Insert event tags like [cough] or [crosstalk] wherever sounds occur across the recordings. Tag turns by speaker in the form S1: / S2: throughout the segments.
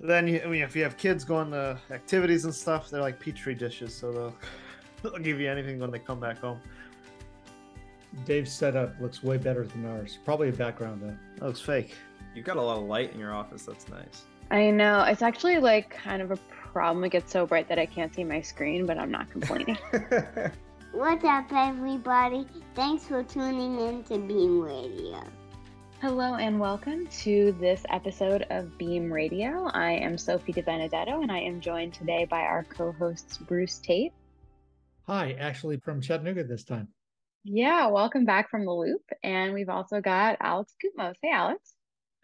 S1: Then you, I mean, if you have kids going to activities and stuff, they're like petri dishes, so they'll, [laughs] they'll give you anything when they come back home.
S2: Dave's setup looks way better than ours. Probably a background though.
S1: That looks fake.
S3: You've got a lot of light in your office. That's nice.
S4: I know. It's actually like kind of a problem. It gets so bright that I can't see my screen, but I'm not complaining. [laughs]
S5: What's up, everybody? Thanks for tuning in to Beam Radio.
S4: Hello and welcome to this episode of Beam Radio. I am Sophie DiBenedetto and I am joined today by our co hosts Bruce Tate.
S2: Hi, actually from Chattanooga this time.
S4: Yeah, welcome back from the loop. And we've also got Alex Koutmos. Hey, Alex.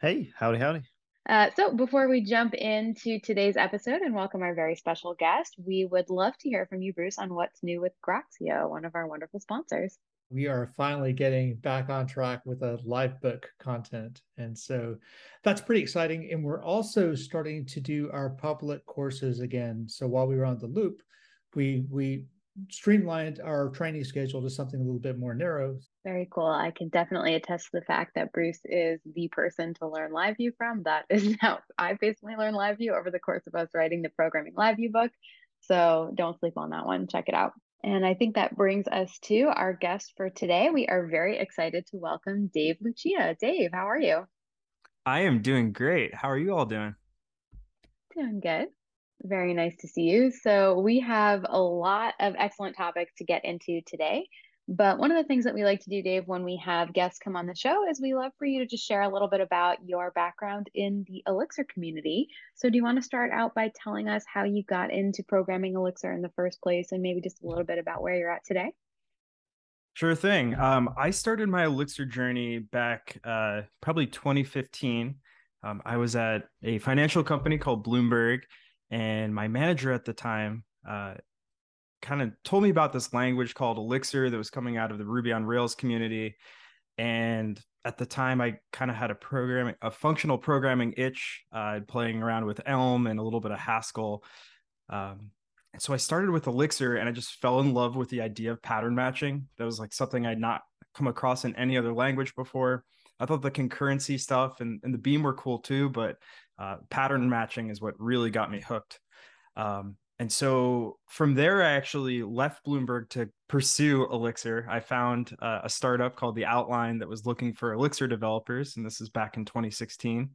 S1: Hey, howdy, howdy.
S4: Uh, so, before we jump into today's episode and welcome our very special guest, we would love to hear from you, Bruce, on what's new with Groxio, one of our wonderful sponsors.
S2: We are finally getting back on track with a live book content. And so that's pretty exciting. And we're also starting to do our public courses again. So while we were on the loop, we we streamlined our training schedule to something a little bit more narrow.
S4: Very cool. I can definitely attest to the fact that Bruce is the person to learn LiveView from. That is [laughs] how I basically learned LiveView over the course of us writing the programming LiveView book. So don't sleep on that one. Check it out. And I think that brings us to our guest for today. We are very excited to welcome Dave Lucia. Dave, how are you?
S3: I am doing great. How are you all doing?
S4: Doing good. Very nice to see you. So, we have a lot of excellent topics to get into today. But one of the things that we like to do, Dave, when we have guests come on the show is we love for you to just share a little bit about your background in the Elixir community. So, do you want to start out by telling us how you got into programming Elixir in the first place and maybe just a little bit about where you're at today?
S3: Sure thing. Um, I started my Elixir journey back uh, probably 2015. Um, I was at a financial company called Bloomberg and my manager at the time uh, kind of told me about this language called Elixir that was coming out of the Ruby on Rails community. And at the time, I kind of had a programming, a functional programming itch, uh, playing around with Elm and a little bit of Haskell. Um, and so I started with Elixir and I just fell in love with the idea of pattern matching. That was like something I'd not come across in any other language before. I thought the concurrency stuff and, and the beam were cool too, but uh, pattern matching is what really got me hooked. Um, and so from there, I actually left Bloomberg to pursue Elixir. I found uh, a startup called The Outline that was looking for Elixir developers, and this is back in 2016.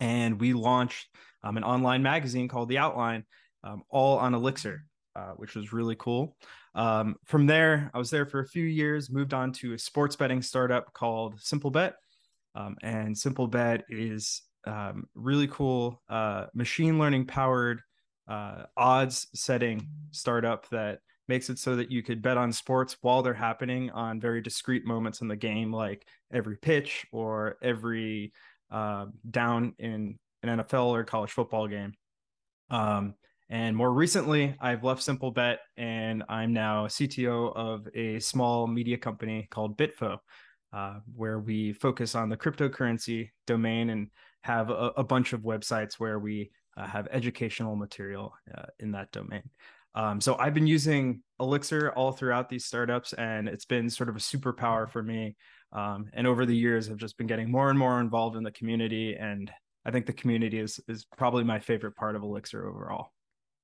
S3: And we launched um, an online magazine called The Outline, um, all on Elixir, uh, which was really cool. Um, from there, I was there for a few years, moved on to a sports betting startup called Simplebet. Um, and Simplebet is um, really cool uh, machine learning powered uh, odds setting startup that makes it so that you could bet on sports while they're happening on very discrete moments in the game, like every pitch or every uh, down in an NFL or college football game. Um, and more recently, I've left Simplebet and I'm now CTO of a small media company called Bitfo, uh, where we focus on the cryptocurrency domain and have a, a bunch of websites where we uh, have educational material uh, in that domain. Um, so I've been using Elixir all throughout these startups, and it's been sort of a superpower for me. Um, and over the years, I've just been getting more and more involved in the community, and I think the community is is probably my favorite part of Elixir overall.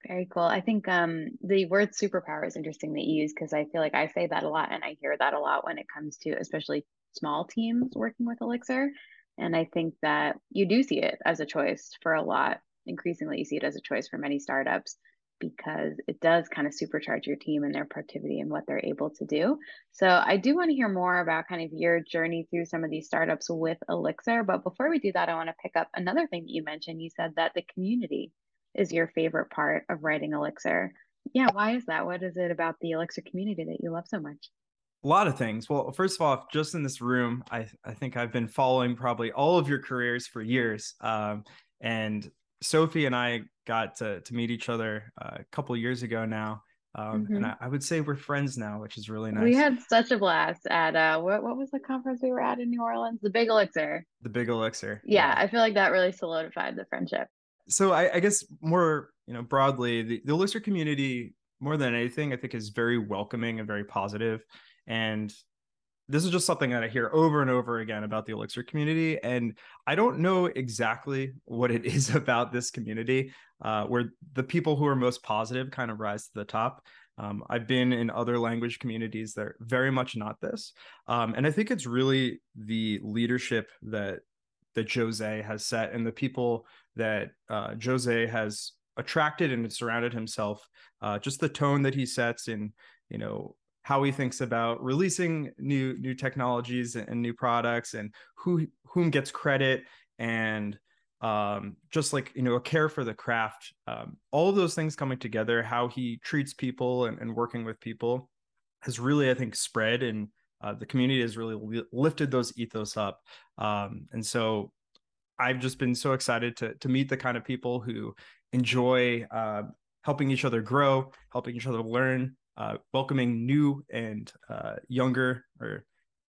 S4: Very cool. I think um, the word superpower is interesting that you use because I feel like I say that a lot, and I hear that a lot when it comes to especially small teams working with Elixir. And I think that you do see it as a choice for a lot. Increasingly, you see it as a choice for many startups because it does kind of supercharge your team and their productivity and what they're able to do. So I do want to hear more about kind of your journey through some of these startups with Elixir. But before we do that, I want to pick up another thing that you mentioned. You said that the community is your favorite part of writing Elixir. Yeah, why is that? What is it about the Elixir community that you love so much?
S3: A lot of things. Well, first of all, just in this room, I, I think I've been following probably all of your careers for years. Um, and Sophie and I got to, to meet each other uh, a couple years ago now. Um, mm-hmm. And I, I, would say we're friends now, which is really nice.
S4: We had such a blast at uh, what what was the conference we were at in New Orleans? The Big Elixir.
S3: The Big Elixir.
S4: Yeah, yeah. I feel like that really solidified the friendship.
S3: So I, I guess more you know broadly, the, the Elixir community more than anything, I think is very welcoming and very positive. And this is just something that I hear over and over again about the Elixir community. And I don't know exactly what it [laughs] is about this community uh, where the people who are most positive kind of rise to the top. Um, I've been in other language communities that are very much not this. Um, and I think it's really the leadership that that Jose has set and the people that uh, Jose has attracted and surrounded himself, uh, just the tone that he sets and, you know, how he thinks about releasing new new technologies and new products and who whom gets credit and um, just like you know a care for the craft um, all of those things coming together how he treats people and, and working with people has really i think spread and uh, the community has really li- lifted those ethos up. Um, and so i've just been so excited to to meet the kind of people who enjoy uh, helping each other grow helping each other learn uh, welcoming new and uh, younger or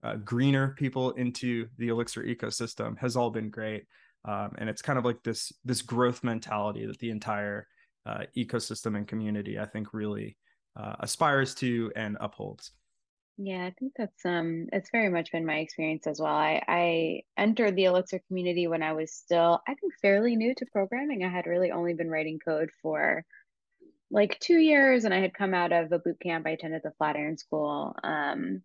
S3: uh, greener people into the Elixir ecosystem has all been great. Um, and it's kind of like this this growth mentality that the entire uh, ecosystem and community, I think, really uh, aspires to and upholds.
S4: Yeah, I think that's um it's very much been my experience as well. I I entered the Elixir community when I was still I think fairly new to programming. I had really only been writing code for like two years and I had come out of a boot camp. I attended the Flatiron School. Um,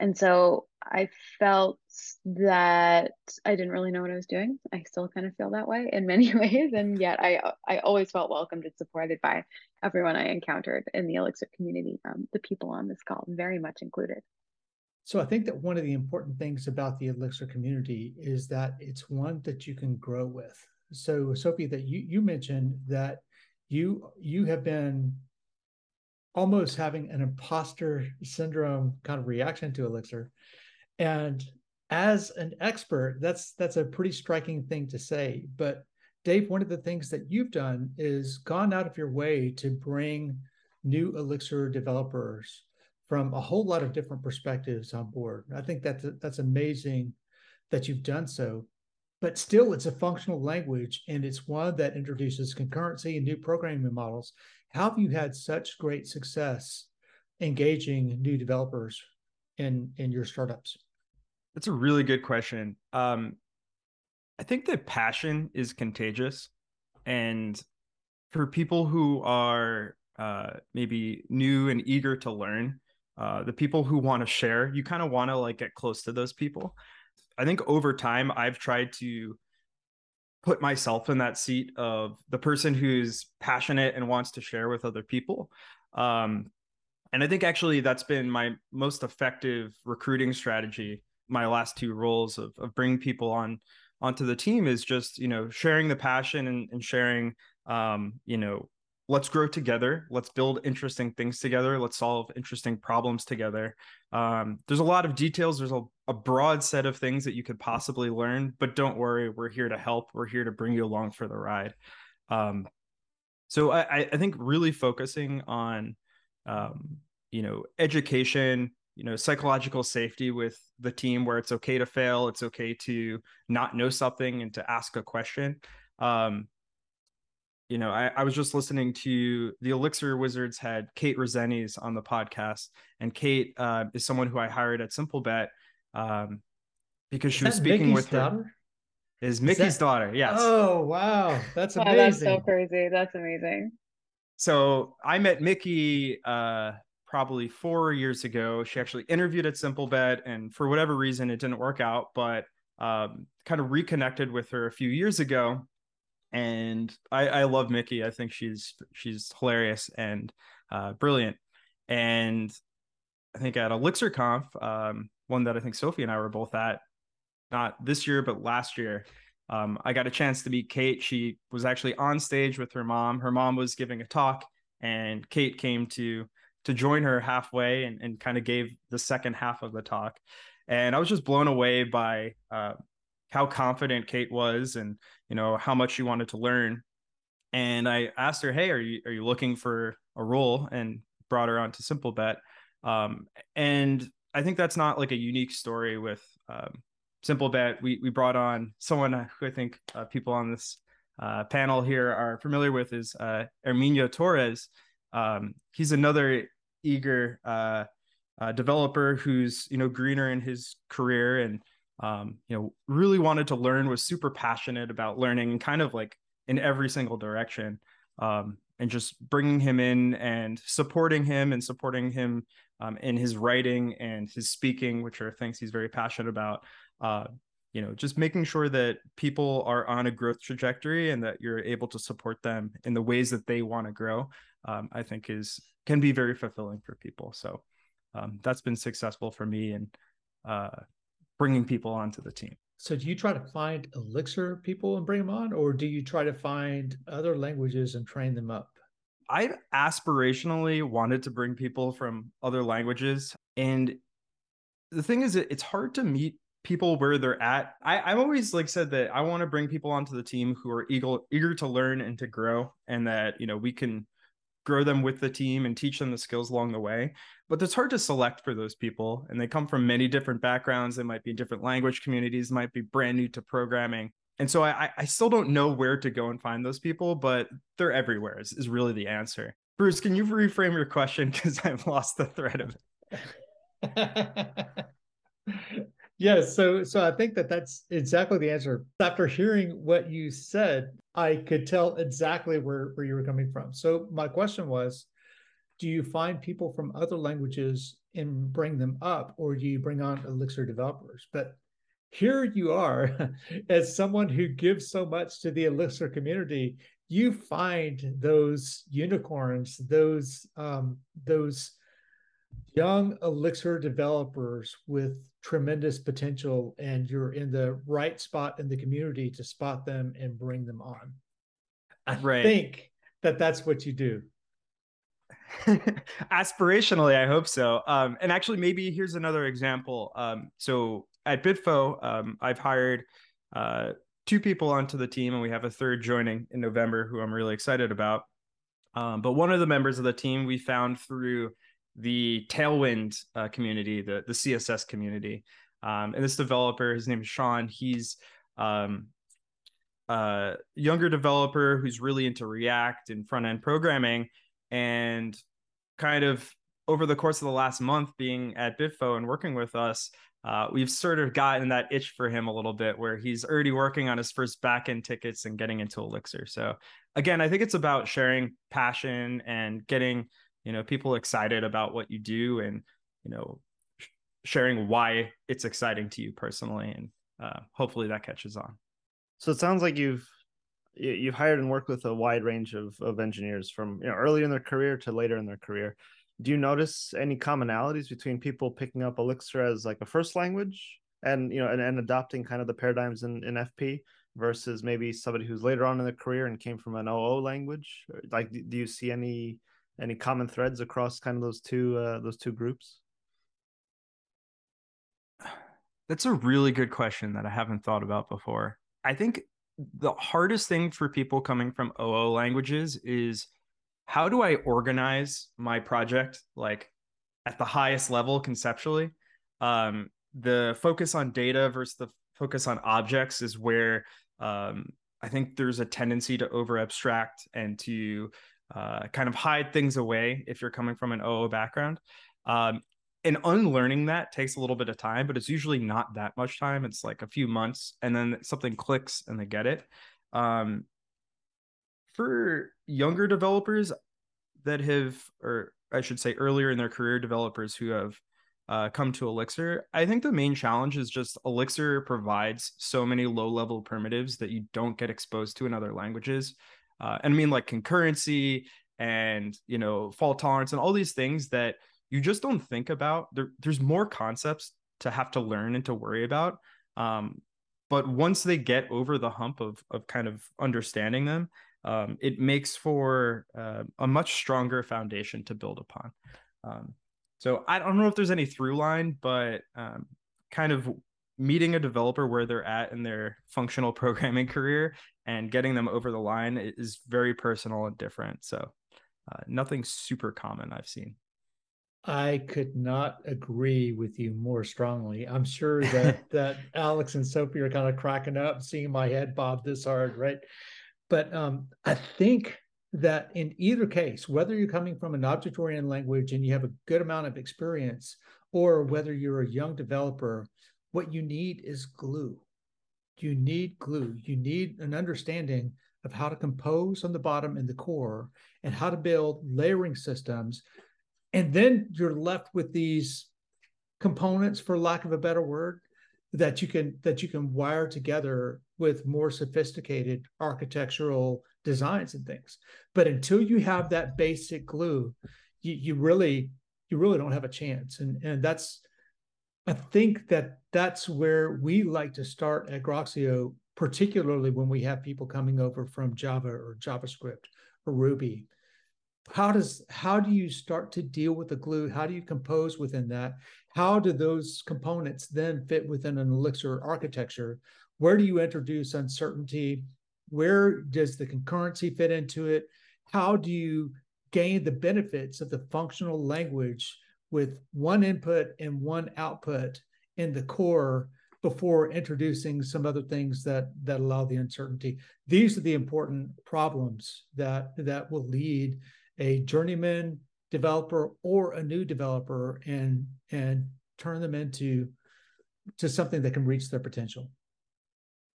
S4: and so I felt that I didn't really know what I was doing. I still kind of feel that way in many [laughs] ways. And yet I, I always felt welcomed and supported by everyone I encountered in the Elixir community, um, the people on this call very much included.
S2: So I think that one of the important things about the Elixir community is that it's one that you can grow with. So Sophie, that you, you mentioned that you you have been almost having an imposter syndrome kind of reaction to elixir. And as an expert that's that's a pretty striking thing to say. But dave one of the things that you've done is gone out of your way to bring new elixir developers from a whole lot of different perspectives on board. I think that's that's amazing that you've done so but still it's a functional language and it's one that introduces concurrency and new programming models. How have you had such great success engaging new developers in in your startups?
S3: That's a really good question. Um, I think that passion is contagious, and for people who are uh, maybe new and eager to learn, uh, the people who want to share, you kind of want to like get close to those people. I think over time I've tried to put myself in that seat of the person who's passionate and wants to share with other people. Um, and I think actually that's been my most effective recruiting strategy. My last two roles of, of bringing people on onto the team is just you know sharing the passion and, and sharing um, you know let's grow together let's build interesting things together let's solve interesting problems together. Um, there's a lot of details there's a, a, broad set of things that you could possibly learn but don't worry we're here to help we're here to bring you along for the ride. Um, so I, I, think really focusing on um, you know education you know psychological safety with the team where it's okay to fail it's okay to not know something and to ask a question um, you know, I, I was just listening to the Elixir Wizards had Kate Rezentes on the podcast, and Kate uh, is someone who I hired at SimpleBet um, because she was speaking
S2: Miki's
S3: with her. Is Miki's that... daughter? Yes.
S2: Oh wow, that's amazing.
S4: that's so crazy. That's amazing.
S3: So I met Miki uh, probably four years ago. She actually interviewed at SimpleBet, and for whatever reason, it didn't work out. But um, kind of reconnected with her a few years ago and I, I love Miki. I think she's she's hilarious and uh, brilliant. And I think at ElixirConf, um, one that I think Sophie and I were both at, not this year but last year, um, I got a chance to meet Kate. She was actually on stage with her mom. Her mom was giving a talk, and Kate came to to join her halfway and, and kind of gave the second half of the talk. And I was just blown away by uh, how confident Kate was and you know how much she wanted to learn. And I asked her, "Hey, are you are you looking for a role?" And brought her on to SimpleBet. Um, and I think that's not like a unique story with um, SimpleBet. We we brought on someone who I think uh, people on this uh, panel here are familiar with is uh, Herminio Torres. Um, he's another eager uh, uh, developer who's you know greener in his career and um, you know really wanted to learn, was super passionate about learning, and kind of like in every single direction. Um, and just bringing him in and supporting him and supporting him um, in his writing and his speaking, which are things he's very passionate about. Uh, you know, just making sure that people are on a growth trajectory and that you're able to support them in the ways that they want to grow, um, I think is can be very fulfilling for people. So um, that's been successful for me and uh, bringing people onto the team.
S2: So do you try to find Elixir people and bring them on, or do you try to find other languages and train them up?
S3: I've aspirationally wanted to bring people from other languages. And the thing is, it's hard to meet people where they're at. I, have always like said that I want to bring people onto the team who are eager eager to learn and to grow, and that you know we can grow them with the team and teach them the skills along the way. But it's hard to select for those people. And they come from many different backgrounds. They might be in different language communities, might be brand new to programming. And so I, I still don't know where to go and find those people, but they're everywhere is, is really the answer. Bruce, can you reframe your question? [laughs] Because I've lost the thread of
S2: it. [laughs] yes so so i think that that's exactly the answer. After hearing what you said i could tell exactly where where you were coming from. So my question was do you find people from other languages and bring them up or do you bring on elixir developers? But here you are [laughs] as someone who gives so much to the elixir community you find those unicorns those um, those young elixir developers with tremendous potential and you're in the right spot in the community to spot them and bring them on. I right. think that that's what you do. [laughs]
S3: Aspirationally i hope so. Um, and actually maybe here's another example. Um, so at bitfo um, i've hired uh, two people onto the team and we have a third joining in november who i'm really excited about. Um, but one of the members of the team we found through the Tailwind uh, community, the the CSS community. Um, and this developer, his name is Sean. He's um, a younger developer who's really into React and front end programming, and kind of over the course of the last month being at Bitfo and working with us, uh, we've sort of gotten that itch for him a little bit where he's already working on his first backend tickets and getting into Elixir. So again, I think it's about sharing passion and getting you know people excited about what you do and you know sh- sharing why it's exciting to you personally and uh, hopefully that catches on.
S1: So it sounds like you've you've hired and worked with a wide range of, of engineers from you know early in their career to later in their career. Do you notice any commonalities between people picking up elixir as like a first language and you know and, and adopting kind of the paradigms in, in fp versus maybe somebody who's later on in their career and came from an oo language? Like do you see any any common threads across kind of those two uh, those two groups?
S3: That's a really good question that I haven't thought about before. I think the hardest thing for people coming from OO languages is how do I organize my project like at the highest level conceptually? Um, the focus on data versus the focus on objects is where um, I think there's a tendency to over abstract and to uh, kind of hide things away if you're coming from an OO background. Um, and unlearning that takes a little bit of time, but it's usually not that much time. It's like a few months, and then something clicks and they get it. Um, for younger developers that have, or I should say, earlier in their career developers who have uh, come to Elixir, I think the main challenge is just Elixir provides so many low level primitives that you don't get exposed to in other languages uh, and I mean like concurrency and you know fault tolerance and all these things that you just don't think about. There, there's more concepts to have to learn and to worry about. Um, but once they get over the hump of of kind of understanding them, um, it makes for uh, a much stronger foundation to build upon. Um, so I don't know if there's any through line, but um, kind of meeting a developer where they're at in their functional [laughs] programming career and getting them over the line is very personal and different. So, uh, nothing super common I've seen.
S2: I could not agree with you more strongly. I'm sure [laughs] that that Alex and Sophie are kind of cracking up, seeing my head bob this hard, right? But um, I think that in either case, whether you're coming from an object oriented language and you have a good amount of experience, or whether you're a young developer, what you need is glue. You need glue. You need an understanding of how to compose on the bottom and the core and how to build layering systems. And then you're left with these components, for lack of a better word, that you can that you can wire together with more sophisticated architectural designs and things. But until you have that basic glue, you, you really you really don't have a chance. And and that's I think that that's where we like to start at Groxio, particularly when we have people coming over from Java or JavaScript or Ruby. How does how do you start to deal with the glue? How do you compose within that? How do those components then fit within an Elixir architecture? Where do you introduce uncertainty? Where does the concurrency fit into it? How do you gain the benefits of the functional language with one input and one output in the core before introducing some other things that that allow the uncertainty. These are the important problems that that will lead a journeyman developer or a new developer and and turn them into to something that can reach their potential.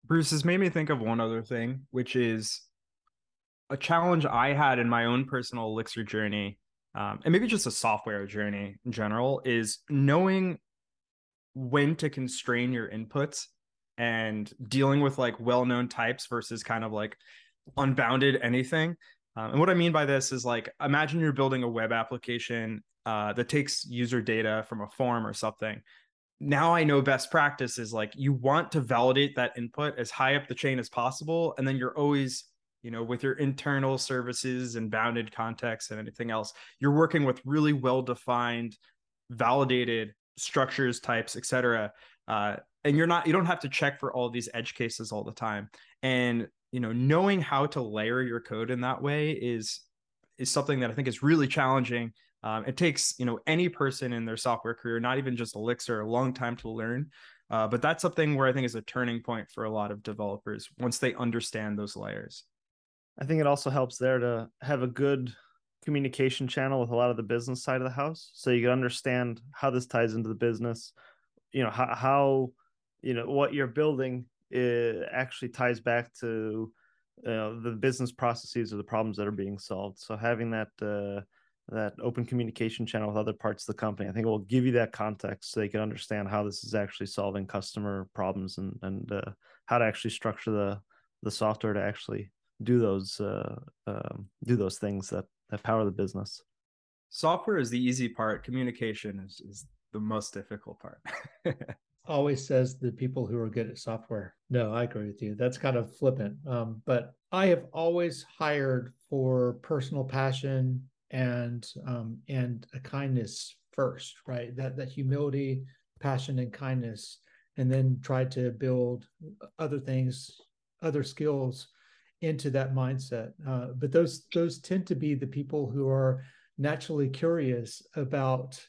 S3: Bruce has made me think of one other thing which is a challenge i had in my own personal elixir journey um, and maybe just a software journey in general is knowing when to constrain your inputs and dealing with like well-known types versus kind of like unbounded anything. Um, and what i mean by this is like imagine you're building a web application uh, that takes user data from a form or something. Now i know best practice is like you want to validate that input as high up the chain as possible and then you're always you know with your internal services and bounded context and anything else you're working with really well defined validated structures types etc uh, and you're not you don't have to check for all these edge cases all the time. And you know knowing how to layer your code in that way is is something that i think is really challenging. Um, it takes you know any person in their software career not even just elixir a long time to learn. Uh, but that's something where i think is a turning point for a lot of developers once they understand those layers
S1: I think it also helps there to have a good communication channel with a lot of the business side of the house, so you can understand how this ties into the business. You know how how you know what you're building it actually ties back to you know, the business processes or the problems that are being solved. So having that uh, that open communication channel with other parts of the company, I think will give you that context so you can understand how this is actually solving customer problems and and uh, how to actually structure the the software to actually do those uh, um, do those things that that power the business.
S3: Software is the easy part. Communication is, is the most difficult part. [laughs]
S2: Always says the people who are good at software. No, I agree with you. That's kind of flippant. Um, but I have always hired for personal passion and um, and a kindness first, right? That that humility, passion, and kindness, and then try to build other things, other skills into that mindset. Uh, but those those tend to be the people who are naturally curious about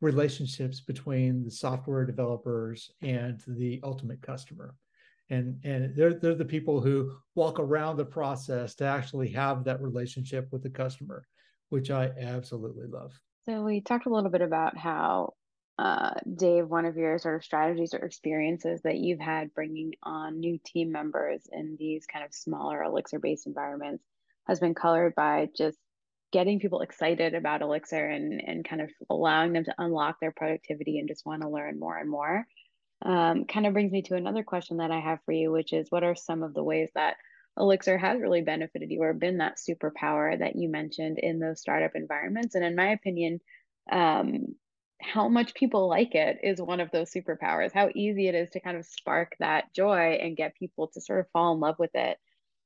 S2: relationships between the software developers and the ultimate customer. And, and they're, they're the people who walk around the process to actually have that relationship with the customer, which I absolutely love.
S4: So we talked a little bit about how uh, Dave, one of your sort of strategies or experiences that you've had bringing on new team members in these kind of smaller Elixir based environments has been colored by just getting people excited about Elixir and, and kind of allowing them to unlock their productivity and just want to learn more and more. Um, kind of brings me to another question that I have for you, which is what are some of the ways that Elixir has really benefited you or been that superpower that you mentioned in those startup environments? And in my opinion, um, how much people like it is one of those superpowers how easy it is to kind of spark that joy and get people to sort of fall in love with it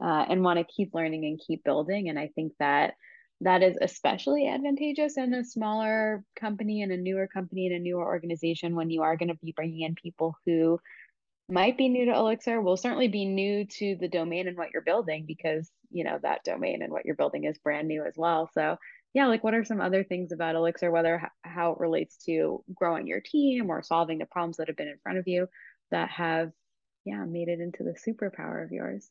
S4: uh, and want to keep learning and keep building and i think that that is especially advantageous in a smaller company and a newer company and a newer organization when you are going to be bringing in people who might be new to elixir will certainly be new to the domain and what you're building because you know that domain and what you're building is brand new as well. So yeah, like what are some other things about Elixir, whether how it relates to growing your team or solving the problems that have been in front of you that have, yeah, made it into the superpower of yours?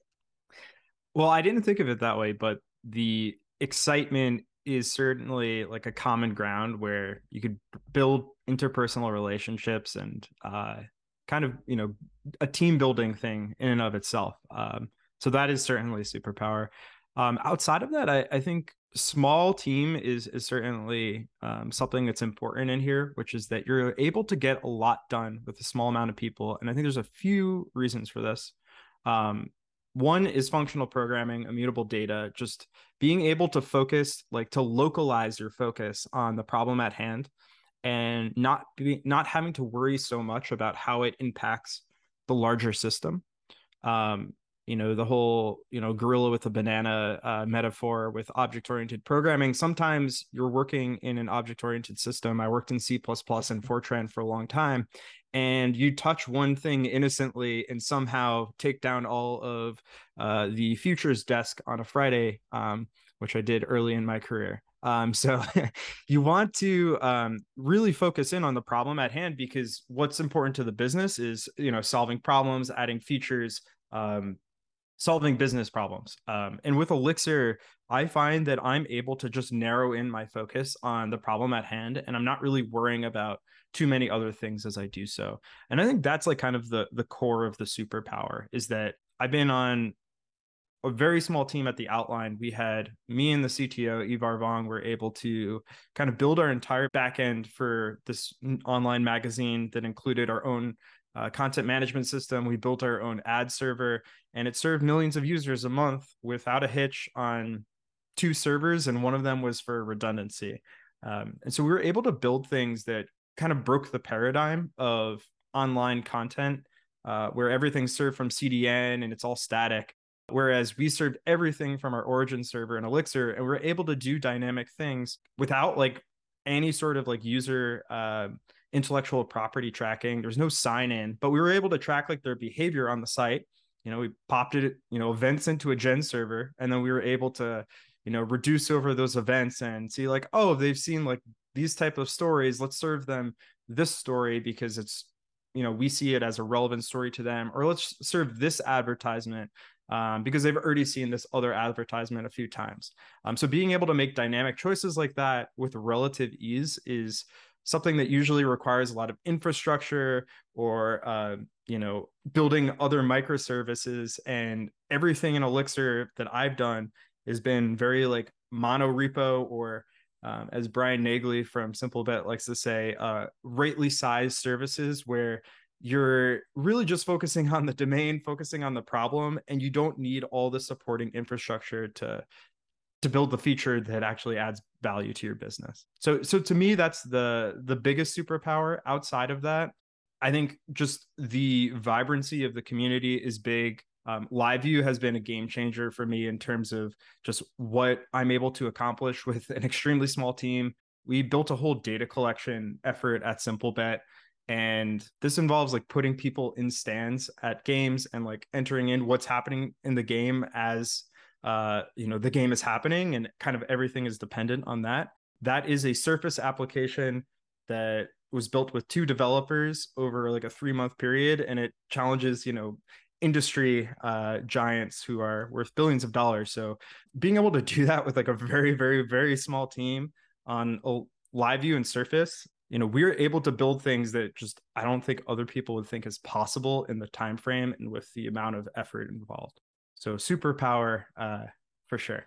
S3: Well, I didn't think of it that way, but the excitement is certainly like a common ground where you could build interpersonal relationships and uh, kind of you know a team building thing in and of itself. Um, so that is certainly superpower. Um, outside of that, I, I, think small team is is certainly um, something that's important in here, which is that you're able to get a lot done with a small amount of people. And I think there's a few reasons for this. Um, one is functional programming, immutable data, just being able to focus, like to localize your focus on the problem at hand and not be not having to worry so much about how it impacts the larger system. Um, you know the whole you know gorilla with a banana uh, metaphor with object oriented programming. Sometimes you're working in an object oriented system. I worked in c++ and fortran for a long time and you touch one thing innocently and somehow take down all of uh, the futures desk on a friday um, which i did early in my career. Um, [laughs] so you want to um, really focus in on the problem at hand because what's important to the business is you know solving problems adding features um, solving business problems. Um, and with Elixir, I find that I'm able to just narrow in my focus on the problem at hand, and I'm not really worrying about too many other things as I do so. And I think that's like kind of the the core of the superpower is that I've been on a very small team at the outline. We had me and the CTO, Ivar Vong, were able to kind of build our entire backend for this online magazine that included our own uh, content management system. We built our own ad server, and it served millions of users a month without a hitch on two servers, and one of them was for redundancy. Um, and so we were able to build things that kind of broke the paradigm of online content, uh, where everything's served from CDN and it's all static. Whereas we served everything from our origin server in Elixir, and we are able to do dynamic things without like any sort of like user uh, intellectual property tracking. There's no sign in, but we were able to track like their behavior on the site. You know, we popped it, you know, events into a gen server, and then we were able to, you know, reduce over those events and see like, oh, they've seen like these type of stories. Let's serve them this story because it's, you know, we see it as a relevant story to them, or let's serve this advertisement um, because they've already seen this other advertisement a few times. Um, so being able to make dynamic choices like that with relative ease is something that usually requires a lot of infrastructure or uh, you know building other microservices. And everything in elixir that i've done has been very like mono repo or um, as brian nagley from simplebet likes to say uh, rightly sized services where you're really just focusing on the domain focusing on the problem and you don't need all the supporting infrastructure to to build the feature that actually adds value to your business. So so to me that's the the biggest superpower outside of that. I think just the vibrancy of the community is big. Um, LiveView has been a game changer for me in terms of just what I'm able to accomplish with an extremely small team. We built a whole data collection effort at SimpleBet, and this involves like putting people in stands at games and like entering in what's happening in the game as uh, you know, the game is happening and kind of everything is dependent on that. That is a surface application that was built with two developers over like a three month period and it challenges, you know, industry uh, giants who are worth billions of dollars. So being able to do that with like a very, very, very small team on a LiveView and Surface, you know, we're able to build things that just I don't think other people would think is possible in the time frame and with the amount of effort involved. So superpower uh, for sure.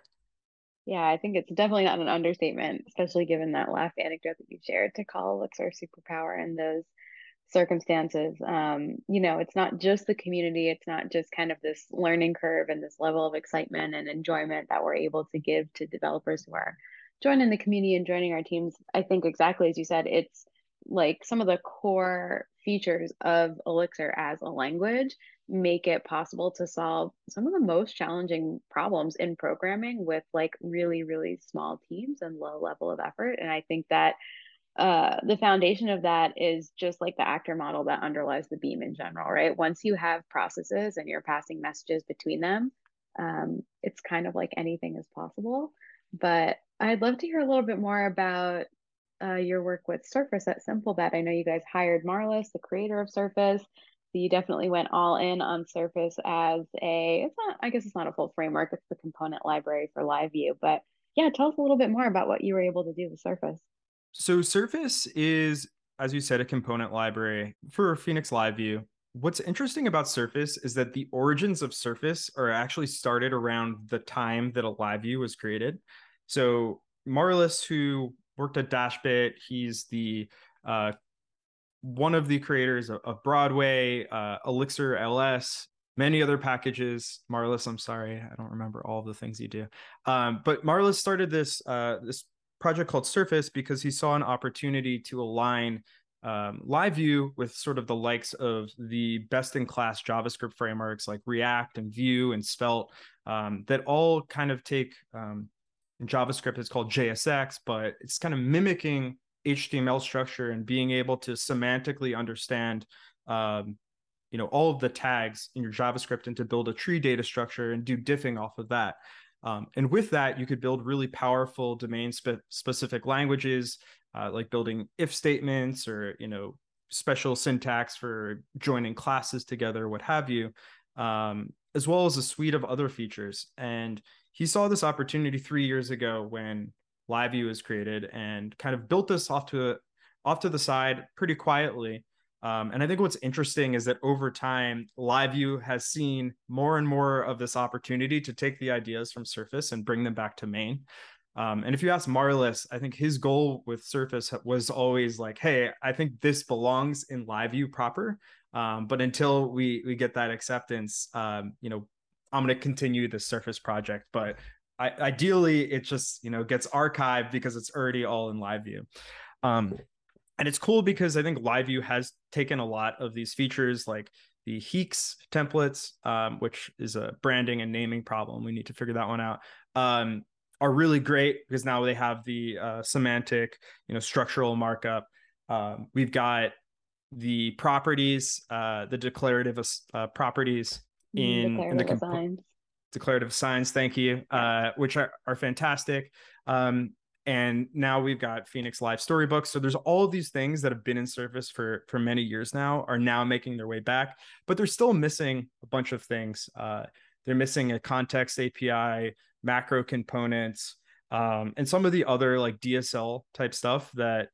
S4: Yeah, I think it's definitely not an understatement, especially given that last anecdote that you shared to call Elixir superpower in those circumstances. Um, you know, it's not just the community, it's not just kind of this learning curve and this level of excitement and enjoyment that we're able to give to developers who are joining the community and joining our teams. I think exactly as you said, it's like some of the core features of Elixir as a language make it possible to solve some of the most challenging problems in programming with like really really small teams and low level of effort. And i think that uh, the foundation of that is just like the actor model that underlies the beam in general right? Once you have processes and you're passing messages between them um, it's kind of like anything is possible. But i'd love to hear a little bit more about uh, your work with surface at simplebet i know you guys hired Marlus the creator of surface So you definitely went all in on Surface as a, it's not, I guess it's not a full framework, it's the component library for LiveView, but yeah, tell us a little bit more about what you were able to do with Surface.
S3: So Surface is, as you said, a component library for Phoenix Live View. What's interesting about Surface is that the origins of Surface are actually started around the time that a live view was created. So Marlus, who worked at Dashbit, he's the uh, one of the creators of, of Broadway, uh, Elixir LS, many other packages. Marlus, I'm sorry, I don't remember all the things you do. Um, but Marlus started this uh, this project called Surface because he saw an opportunity to align um, live view with sort of the likes of the best in class javascript frameworks like react and vue and svelte um, that all kind of take um, javascript is called jsx but it's kind of mimicking html structure and being able to semantically understand um, you know all of the tags in your javascript and to build a tree data structure and do diffing off of that um, and with that, you could build really powerful domain spe- specific languages, uh, like building if statements or you know special syntax for joining classes together, what have you, um, as well as a suite of other features. And he saw this opportunity three years ago when LiveView was created, and kind of built this off to off to the side pretty quietly. Um, and I think what's interesting is that over time, LiveView has seen more and more of this opportunity to take the ideas from Surface and bring them back to main. Um, and if you ask Marlus, I think his goal with Surface was always like, "Hey, I think this belongs in LiveView proper." Um, but until we we get that acceptance, um, you know, I'm going to continue the Surface project. But I, ideally, it just you know gets archived because it's already all in LiveView. Um, and it's cool because I think live view has taken a lot of these features like the HEEx templates, um, which is a branding and naming problem. We need to figure that one out. Um, are really great because now they have the uh, semantic, you know, structural markup. Um, we've got the properties, uh, the declarative uh, properties in, declarative in the comp- signs. declarative signs. Thank you, uh, which are, are fantastic. Um, and now we've got phoenix live storybooks so there's all these things that have been in Surface for for many years now are now making their way back but they're still missing a bunch of things uh, they're missing a context api macro components um, and some of the other like dsl type stuff that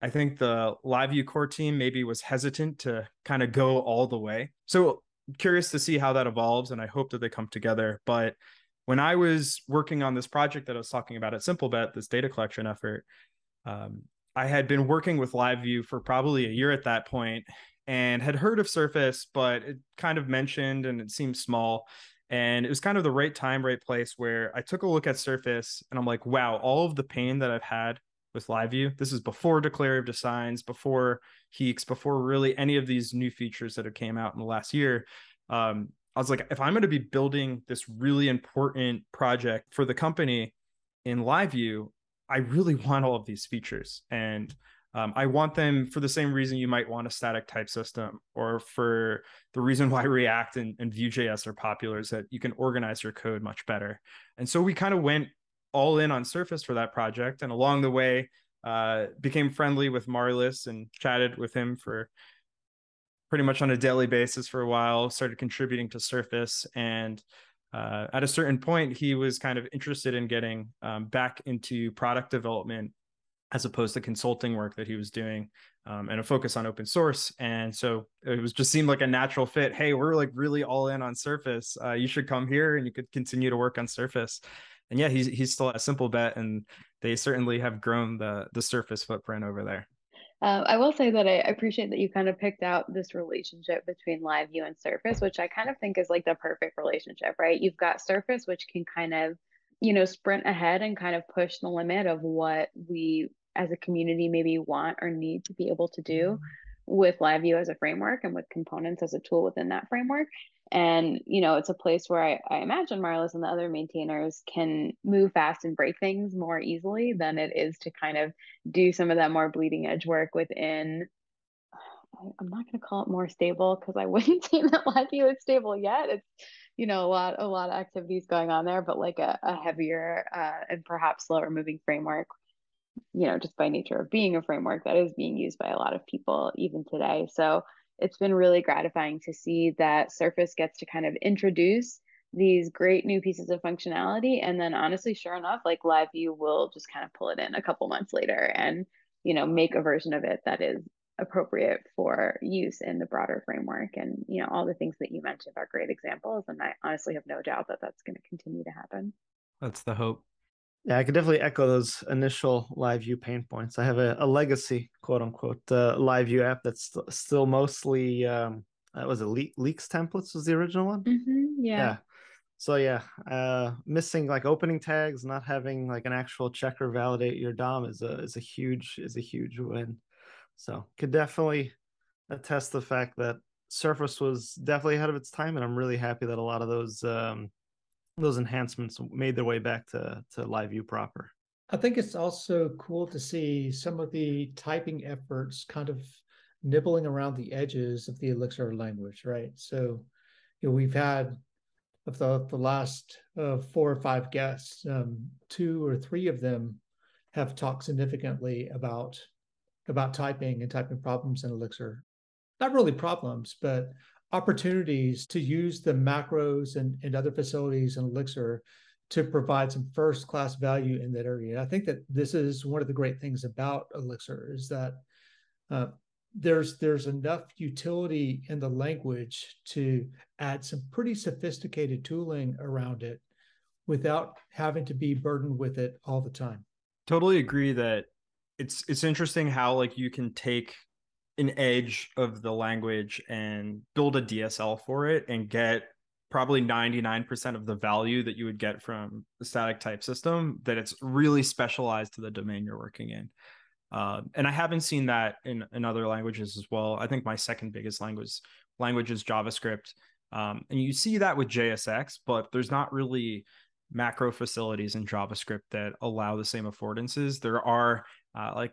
S3: i think the LiveView core team maybe was hesitant to kind of go all the way so curious to see how that evolves and i hope that they come together but when I was working on this project that I was talking about at SimpleBet, this data collection effort, um, I had been working with LiveView for probably a year at that point and had heard of Surface, but it kind of mentioned and it seemed small. And it was kind of the right time, right place where I took a look at Surface and I'm like, wow, all of the pain that I've had with LiveView, this is before declarative assigns, before HEEx, before really any of these new features that have came out in the last year. Um, I was like, if I'm going to be building this really important project for the company in LiveView, I really want all of these features. And um, I want them for the same reason you might want a static type system, or for the reason [laughs] why React and, and Vue.js are popular is that you can organize your code much better. And so we kind of went all in on Surface for that project. And along the way, uh, became friendly with Marlus and chatted with him for pretty much on a daily basis for a while, started contributing to Surface. And uh, at a certain point, he was kind of interested in getting um, back into product development as opposed to consulting work that he was doing um, and a focus on open source. And so it was just seemed like a natural fit. Hey, we're like really all in on Surface. Uh, you should come here and you could continue to work on Surface. And yeah, he's he's still a Simplebet, and they certainly have grown the the Surface footprint over there.
S4: Uh, I will say that I appreciate that you kind of picked out this relationship between LiveView and Surface, which I kind of think is like the perfect relationship, right? You've got Surface, which can kind of, you know, sprint ahead and kind of push the limit of what we as a community maybe want or need to be able to do mm-hmm. with LiveView as a framework and with components as a tool within that framework and you know it's a place where I, I imagine Marlus and the other maintainers can move fast and break things more easily than it is to kind of do some of that more bleeding edge work within i'm not going to call it more stable because i [laughs] wouldn't say that LiveView is stable yet. It's you know a lot a lot of activities going on there but like a, a heavier uh, and perhaps slower moving framework you know just by nature of being a framework that is being used by a lot of people even today. So it's been really gratifying to see that Surface gets to kind of introduce these great new pieces of functionality. And then honestly sure enough like live view will just kind of pull it in a couple months later and you know make a version of it that is appropriate for use in the broader framework. And you know all the things that you mentioned are great examples. And i honestly have no doubt that that's going to continue to happen.
S3: That's the hope
S1: yeah i could definitely echo those initial live view pain points. I have a, a legacy quote unquote uh, live view app that's st- still mostly um uh, was it Le- LEEx templates was the original one?
S4: Mm-hmm, yeah. yeah.
S1: So yeah uh missing like opening tags not having like an actual checker validate your dom is a is a huge is a huge win. So could definitely attest the fact that surface was definitely ahead of its time and i'm really happy that a lot of those um those enhancements made their way back to to live view proper
S2: i think it's also cool to see some of the typing efforts kind of nibbling around the edges of the elixir language right so you know we've had of the, the last uh, four or five guests, um, two or three of them have talked significantly about about typing and typing problems in Elixir. Not really problems, but opportunities to use the macros and, and other facilities in Elixir to provide some first class value in that area. And I think that this is one of the great things about Elixir is that uh, there's there's enough utility in the language to add some pretty sophisticated tooling around it without having to be burdened with it all the time.
S3: Totally agree that it's it's interesting how like you can take an edge of the language and build a DSL for it and get probably 99% of the value that you would get from the static type system that it's really specialized to the domain you're working in uh, and I haven't seen that in, in other languages as well. I think my second biggest language language is JavaScript, um, and you see that with JSX, but there's not really macro facilities in JavaScript that allow the same affordances. There are uh, like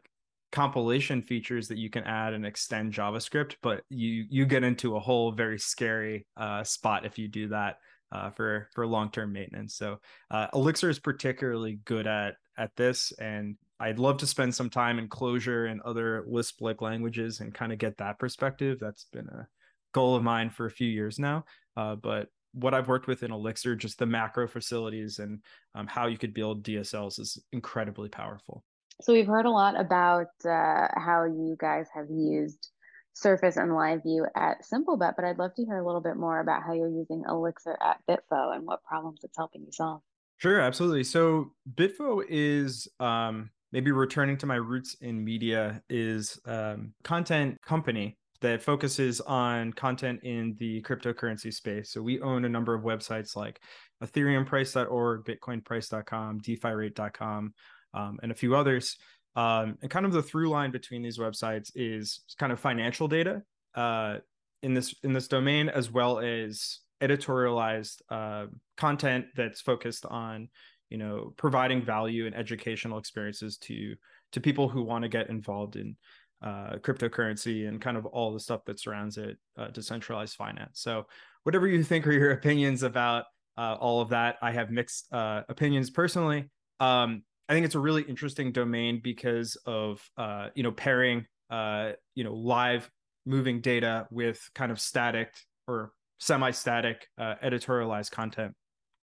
S3: compilation features that you can add and extend JavaScript, but you you get into a whole very scary uh, spot if you do that uh, for for long term maintenance. So uh, Elixir is particularly good at at this, and I'd love to spend some time in Clojure and other Lisp like languages and kind of get that perspective. That's been a goal of mine for a few years now. Uh, but what I've worked with in Elixir, just the macro facilities and um, how you could build DSLs is incredibly powerful.
S4: So we've heard a lot about uh, how you guys have used Surface and Live View at SimpleBet, but I'd love to hear a little bit more about how you're using Elixir at Bitfo and what problems it's helping you solve.
S3: Sure, absolutely. So Bitfo is um, maybe returning to my roots in media is um, content company that focuses on content in the cryptocurrency space. So we own a number of websites like ethereumprice.org, bitcoinprice.com, defirate.com, um, and a few others. Um, and kind of the through line between these websites is kind of financial data uh, in this in this domain, as well as editorialized uh, content that's focused on you know providing value and educational experiences to to people who want to get involved in uh, cryptocurrency and kind of all the stuff that surrounds it, uh, decentralized finance. So, whatever you think are your opinions about uh, all of that, I have mixed uh, opinions personally. Um, I think it's a really interesting domain because of uh, you know pairing uh, you know live moving data with kind of static or semi-static editorialized content.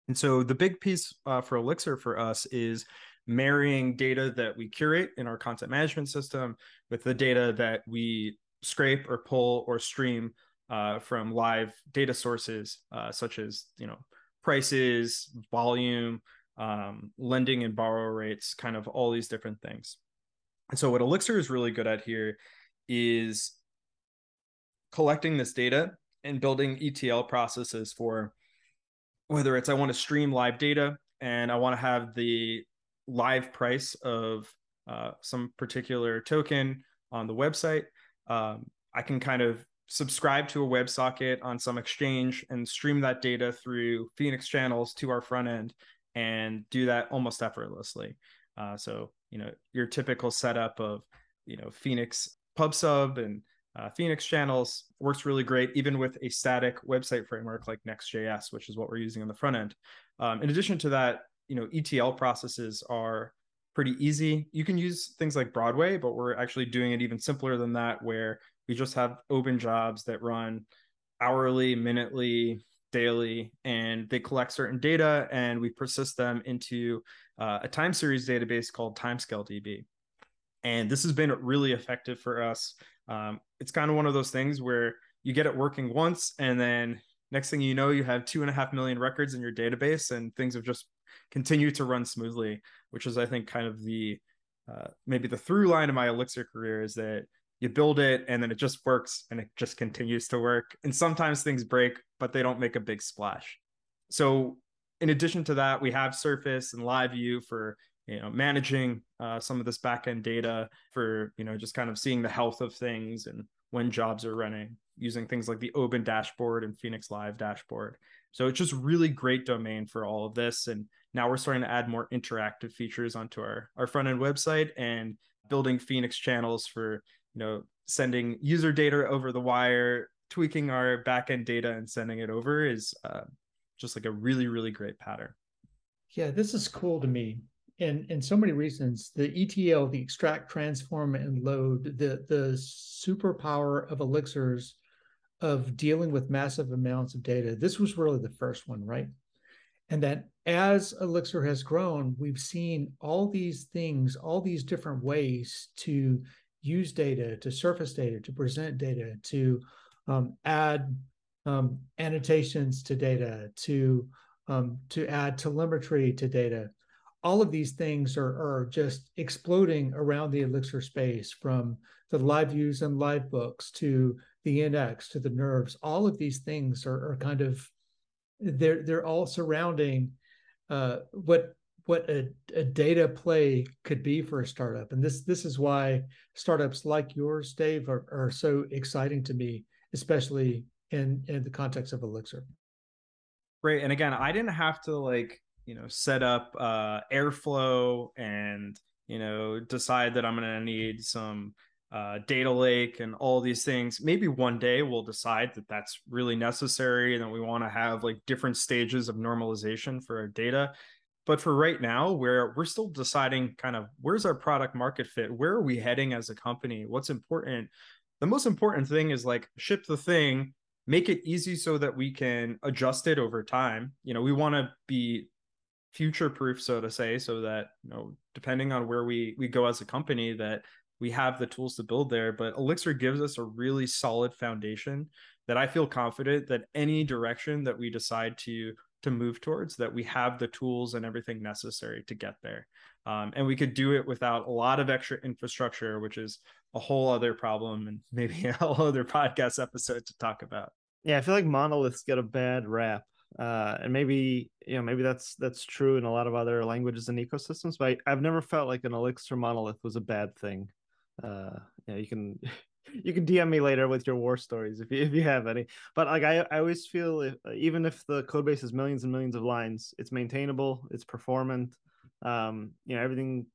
S3: And so the big piece uh, for Elixir for us is marrying data that we curate in our content management system with the data that we scrape or pull or stream uh, from live data sources uh, such as you know prices, volume, um, lending and borrow rates, kind of all these different things. And so what Elixir is really good at here is collecting this data and building ETL processes for whether it's I want to stream live data and I want to have the live price of uh, some particular token on the website, um, I can kind of subscribe to a WebSocket on some exchange and stream that data through Phoenix channels to our front end and do that almost effortlessly. Uh, so, you know, your typical setup of, you know, Phoenix pub sub and uh, Phoenix channels works really great, even with a static website framework like Next.js, which is what we're using on the front end. Um, in addition to that, you know, ETL processes are pretty easy. You can use things like Broadway, but we're actually doing it even simpler than that, where we just have Oban jobs that run hourly, minutely, daily and they collect certain data and we persist them into uh, a time series database called timescale db and this has been really effective for us. Um, it's kind of one of those things where you get it working once and then next thing you know you have two and a half million records in your database and things have just continued to run smoothly which is i think kind of the uh, maybe the through line of my elixir career is that you build it and then it just works and it just continues to work. And sometimes things break but they don't make a big splash. So in addition to that we have surface and live view for you know managing uh, some of this backend data for you know just kind of seeing the health of things and when jobs are running using things like the Oban dashboard and phoenix live dashboard. So it's just really great domain for all of this. And now we're starting to add more interactive features onto our our front end website and building phoenix channels for you know sending user data over the wire tweaking our backend data and sending it over is uh, just like a really really great pattern.
S2: Yeah this is cool to me. And in so many reasons the etl the extract transform and load the the superpower of elixirs of dealing with massive amounts of data. This was really the first one right? And that as elixir has grown we've seen all these things all these different ways to use data, to surface data, to present data, to um, add um, annotations to data, to um, to add telemetry to data. All of these things are, are just exploding around the Elixir space from the live views and live books to the Nx to the nerves. All of these things are, are kind of they're they're all surrounding uh, what what a, a, data play could be for a startup. And this this is why startups like yours, Dave, are, are so exciting to me, especially in in the context of Elixir.
S3: Great. And again, I didn't have to like, you know, set up uh Airflow and, you know, decide that I'm gonna need some uh, data lake and all these things. Maybe one day we'll decide that that's really necessary and that we want to have like different stages of normalization for our data but for right now where we're still deciding kind of where's our product market fit? Where are we heading as a company? What's important? The most important thing is like ship the thing make it easy so that we can adjust it over time. You know we want to be future proof so to say so that you know depending on where we we go as a company that we have the tools to build there. But elixir gives us a really solid foundation that i feel confident that any direction that we decide to to move towards that we have the tools and everything necessary to get there. Um, and we could do it without a lot of extra infrastructure which is a whole other problem and [laughs] maybe a whole other podcast episode to talk about.
S1: Yeah i feel like monoliths get a bad rap. Uh, and maybe you know maybe that's that's true in a lot of other languages and ecosystems but I, have never felt like an elixir monolith was a bad thing. Uh yeah you can [laughs] you can DM me later with your war stories if you if you have any. But like I, I always feel if, even if the code base is millions and millions of lines, it's maintainable, it's performant. Um, you know, everything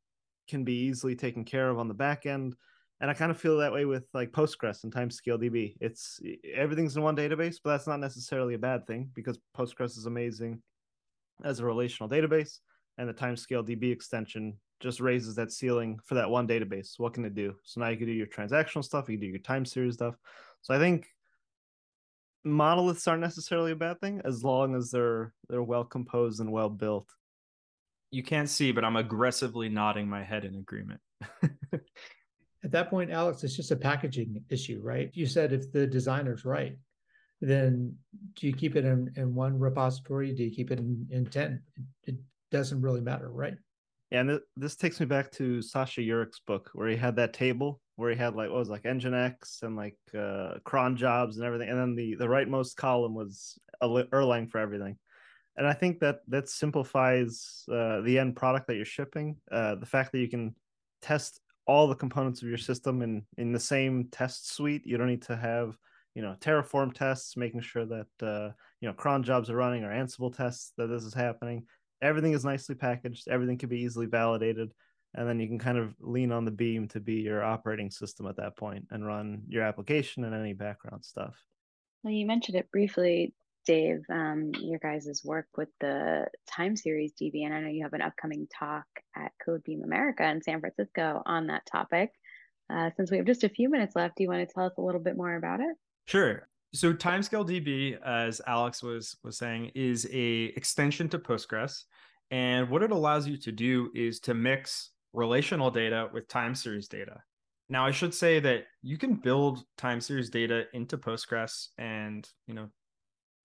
S1: can be easily taken care of on the back end. And I kind of feel that way with like Postgres and Timescale DB. It's everything's in one database, but that's not necessarily a bad thing because Postgres is amazing as a relational database, and the Timescale DB extension just raises that ceiling for that one database. What can it do? So now you can do your transactional stuff, you can do your time series stuff. So I think monoliths aren't necessarily a bad thing as long as they're they're well composed and well built.
S3: You can't see, but I'm aggressively nodding my head in agreement. [laughs]
S2: At that point, Alex, it's just a packaging issue, right? You said if the designer's right, then do you keep it in, in one repository? Do you keep it in, in 10? It doesn't really matter, right?
S1: And th- this takes me back to Saša Jurić's book where he had that table where he had like what was like Nginx and like uh, cron jobs and everything, and then the the rightmost column was Erlang for everything. And I think that that simplifies uh, the end product that you're shipping. Uh, the fact that you can test all the components of your system in in the same test suite. You don't need to have you know Terraform tests, making sure that uh, you know cron jobs are running or Ansible tests that this is happening everything is nicely packaged everything can be easily validated and then you can kind of lean on the beam to be your operating system at that point and run your application and any background stuff.
S4: Well you mentioned it briefly dave um, your guys' work with the time series db and i know you have an upcoming talk at codebeam america in san francisco on that topic. Uh, since we have just a few minutes left do you want to tell us a little bit more about it?
S3: Sure. So Timescale DB, as Alex was was saying, is a extension to Postgres, and what it allows you to do is to mix relational data with time series data. Now, I should say that you can build time series data into Postgres and you know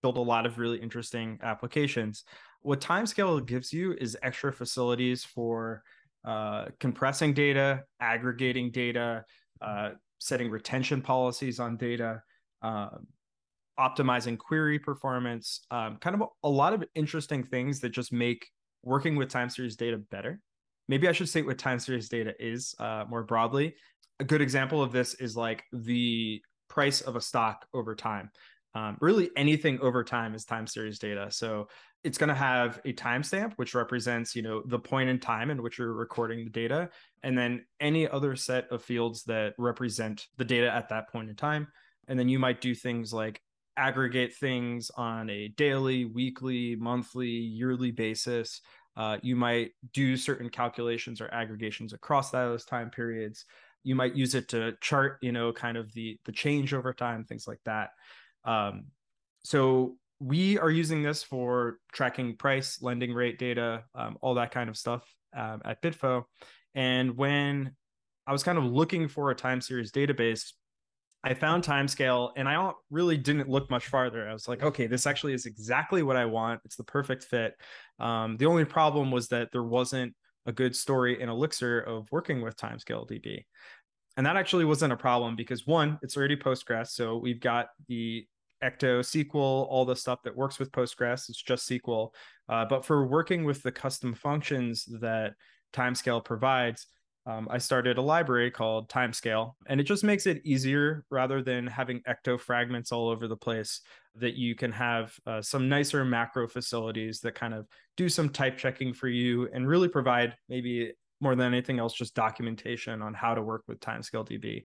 S3: build a lot of really interesting applications. What Timescale gives you is extra facilities for uh, compressing data, aggregating data, uh, setting retention policies on data, uh, optimizing query performance, um, kind of a, a lot of interesting things that just make working with time series data better. Maybe I should state what time series data is uh, more broadly. A good example of this is like the price of a stock over time. Um, really, anything over time is time series data. So it's going to have a timestamp, which represents, you know, the point in time in which you're recording the data, and then any other set of fields that represent the data at that point in time. And then you might do things like aggregate things on a daily, weekly, monthly, yearly basis. Uh, you might do certain calculations or aggregations across those time periods. You might use it to chart, you know, kind of the the change over time, things like that. Um, so we are using this for tracking price, lending rate data, um, all that kind of stuff um, at Bitfo. And when I was kind of looking for a time series database, I found timescale and I really didn't look much farther. I was like, okay, this actually is exactly what I want. It's the perfect fit. Um, the only problem was that there wasn't a good story in Elixir of working with timescale DB. And that actually wasn't a problem because one, it's already Postgres. So we've got the Ecto SQL, all the stuff that works with Postgres. It's just SQL. Uh, but for working with the custom functions that Timescale provides, um, I started a library called Timescale, and it just makes it easier rather than having Ecto fragments all over the place. That you can have uh, some nicer macro facilities that kind of do some type checking for you and really provide maybe more than anything else just documentation on how to work with Timescale DB.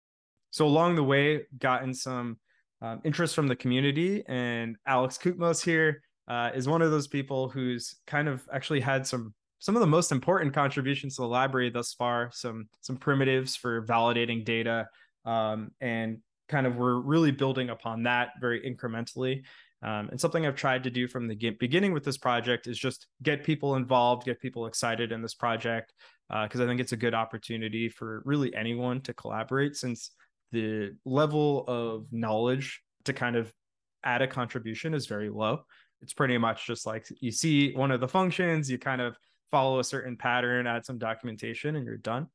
S3: So along the way, gotten some um, interest from the community. And Alex Koutmos here uh, is one of those people who's kind of actually had some some of the most important contributions to the library thus far. Some some primitives for validating data, um, and kind of we're really building upon that very incrementally. Um, and something I've tried to do from the beginning with this project is just get people involved, get people excited in this project, because uh, I think it's a good opportunity for really anyone to collaborate since the level of knowledge to kind of add a contribution is very low. It's pretty much just like you see one of the functions, you kind of follow a certain pattern, add some documentation, and you're done.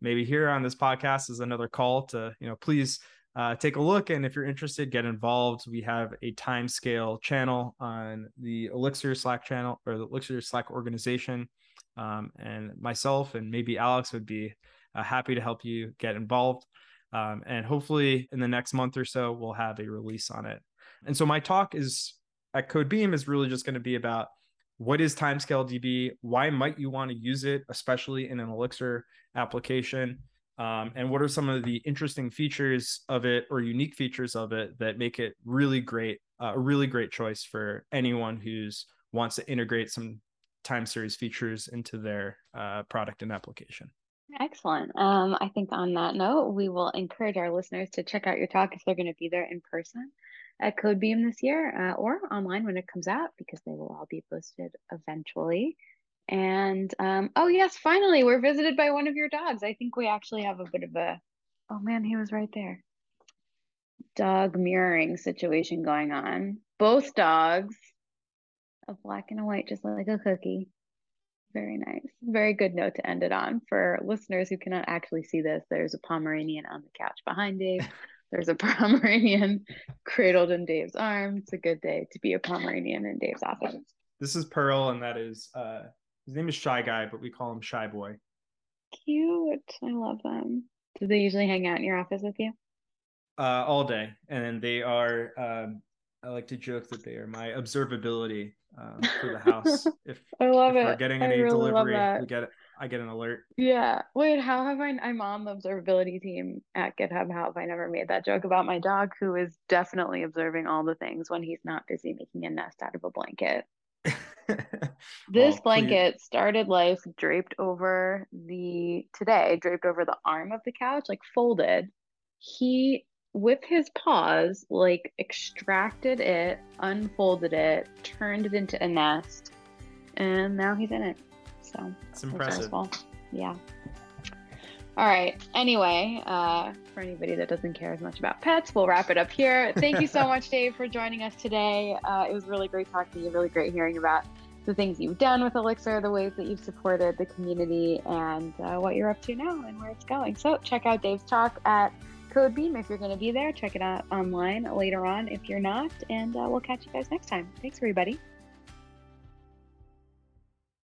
S3: Maybe here on this podcast is another call to, you know, please uh, take a look. And if you're interested, get involved. We have a time scale channel on the Elixir Slack channel or the Elixir Slack organization. Um, and myself and maybe Alex would be uh, happy to help you get involved. Um, and hopefully in the next month or so, we'll have a release on it. And so my talk is at Codebeam is really just going to be about what is timescale DB? Why might you want to use it, especially in an Elixir application? Um, and what are some of the interesting features of it or unique features of it that make it really great, uh, a really great choice for anyone who's wants to integrate some time series features into their uh, product and application.
S4: Excellent. Um, I think on that note, we will encourage our listeners to check out your talk if they're going to be there in person at Codebeam this year uh, or online when it comes out because they will all be posted eventually. And um, oh, yes, finally, we're visited by one of your dogs. I think we actually have a bit of a, oh man, he was right there. Dog mirroring situation going on. Both dogs, a black and a white, just like a cookie. Very nice. Very good note to end it on. For listeners who cannot actually see this, there's a Pomeranian on the couch behind Dave. [laughs] There's a [laughs] Pomeranian cradled in Dave's arm. It's a good day to be a Pomeranian in Dave's office.
S3: This is Pearl, and that is uh his name is Shy Guy, but we call him Shy Boy.
S4: Cute. I love them. Do they usually hang out in your office with you?
S3: Uh, all day, and they are. Um, I like to joke that they are my observability um, for the house. [laughs] If
S4: I love
S3: if
S4: it.
S3: we're getting any
S4: really
S3: delivery, we get it. I get an alert.
S4: Yeah. Wait, how have I? I'm on the observability team at GitHub. How have I never made that joke about my dog, who is definitely observing all the things when he's not busy making a nest out of a blanket? [laughs] This blanket started life draped over the today, draped over the arm of the couch, like folded. He with his paws, like extracted it, unfolded it, turned it into a nest, and now he's in it. So
S3: it's impressive.
S4: Yeah. All right. Anyway, uh, for anybody that doesn't care as much about pets, we'll wrap it up here. Thank you so [laughs] much, Dave, for joining us today. Uh, it was really great talking to you. Really great hearing about the things you've done with Elixir, the ways that you've supported the community, and uh, what you're up to now and where it's going. So check out Dave's talk at Codebeam if you're going to be there. Check it out online later on if you're not, and uh, we'll catch you guys next time. Thanks, everybody.